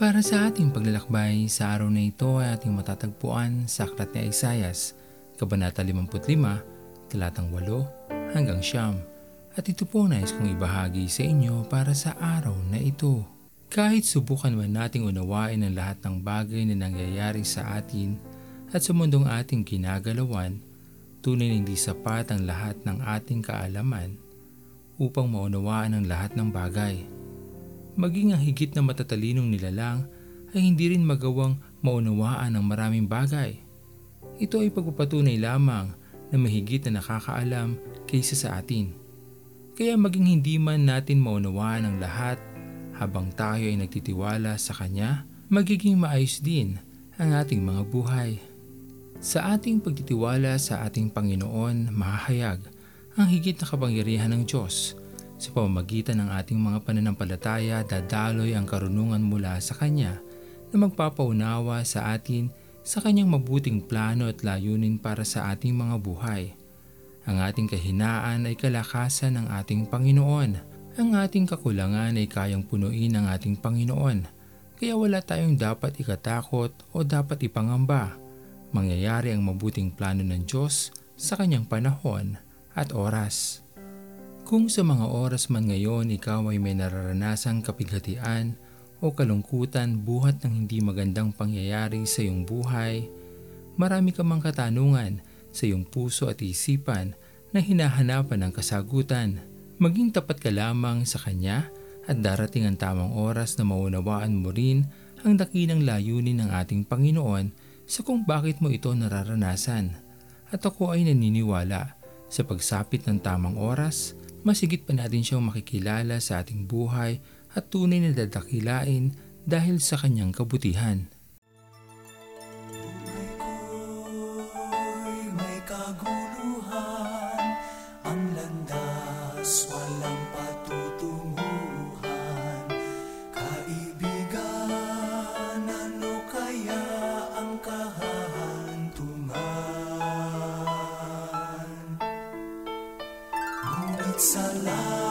Para sa ating paglalakbay sa araw na ito ay ating matatagpuan sa Aklat ni Isayas, Kabanata 55, talatang 8 hanggang siyam. At ito po nais kong ibahagi sa inyo para sa araw na ito. Kahit subukan man nating unawain ang lahat ng bagay na nangyayari sa atin at sa mundong ating ginagalawan, tunay na hindi sapat ang lahat ng ating kaalaman upang maunawaan ang lahat ng bagay maging ang higit na matatalinong nilalang ay hindi rin magawang maunawaan ang maraming bagay. Ito ay pagpapatunay lamang na mahigit na nakakaalam kaysa sa atin. Kaya maging hindi man natin maunawaan ang lahat habang tayo ay nagtitiwala sa Kanya, magiging maayos din ang ating mga buhay. Sa ating pagtitiwala sa ating Panginoon, mahahayag ang higit na kapangyarihan ng Diyos sa pamamagitan ng ating mga pananampalataya, dadaloy ang karunungan mula sa Kanya na magpapaunawa sa atin sa Kanyang mabuting plano at layunin para sa ating mga buhay. Ang ating kahinaan ay kalakasan ng ating Panginoon. Ang ating kakulangan ay kayang punuin ng ating Panginoon. Kaya wala tayong dapat ikatakot o dapat ipangamba. Mangyayari ang mabuting plano ng Diyos sa kanyang panahon at oras. Kung sa mga oras man ngayon ikaw ay may nararanasang kapighatian o kalungkutan buhat ng hindi magandang pangyayari sa iyong buhay, marami ka mang katanungan sa iyong puso at isipan na hinahanapan ng kasagutan. Maging tapat ka lamang sa Kanya at darating ang tamang oras na maunawaan mo rin ang dakilang layunin ng ating Panginoon sa kung bakit mo ito nararanasan. At ako ay naniniwala sa pagsapit ng tamang oras, masigit pa natin siyang makikilala sa ating buhay at tunay na dadakilain dahil sa kanyang kabutihan. Ngunit salamat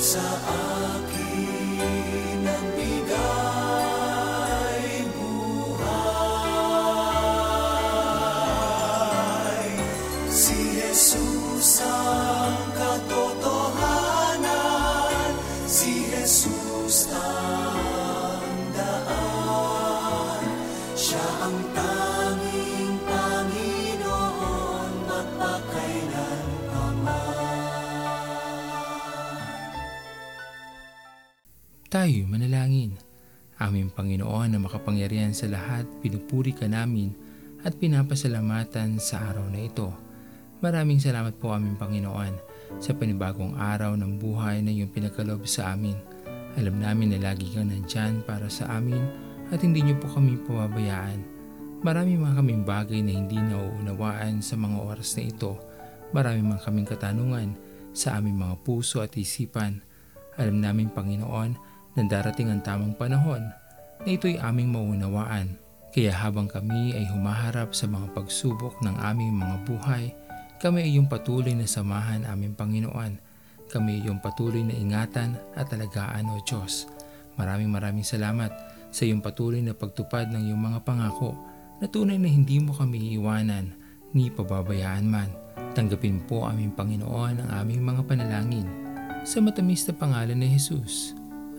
sa akin ang bigay buhay. Si Jesus ang katotohanan. Si Jesus ang ang tanging Tayo manalangin. Aming Panginoon na makapangyarihan sa lahat, pinupuri ka namin at pinapasalamatan sa araw na ito. Maraming salamat po aming Panginoon sa panibagong araw ng buhay na iyong pinagkaloob sa amin. Alam namin na lagi kang nandyan para sa amin at hindi niyo po kami pababayaan. Marami mga kaming bagay na hindi nauunawaan sa mga oras na ito. Marami mga kaming katanungan sa aming mga puso at isipan. Alam namin Panginoon na darating ang tamang panahon na ito'y aming maunawaan. Kaya habang kami ay humaharap sa mga pagsubok ng aming mga buhay, kami ay iyong patuloy na samahan aming Panginoon. Kami ay iyong patuloy na ingatan at alagaan o Diyos. Maraming maraming salamat sa iyong patuloy na pagtupad ng iyong mga pangako na tunay na hindi mo kami iiwanan ni pababayaan man. Tanggapin po aming Panginoon ang aming mga panalangin sa matamis na pangalan ni Jesus.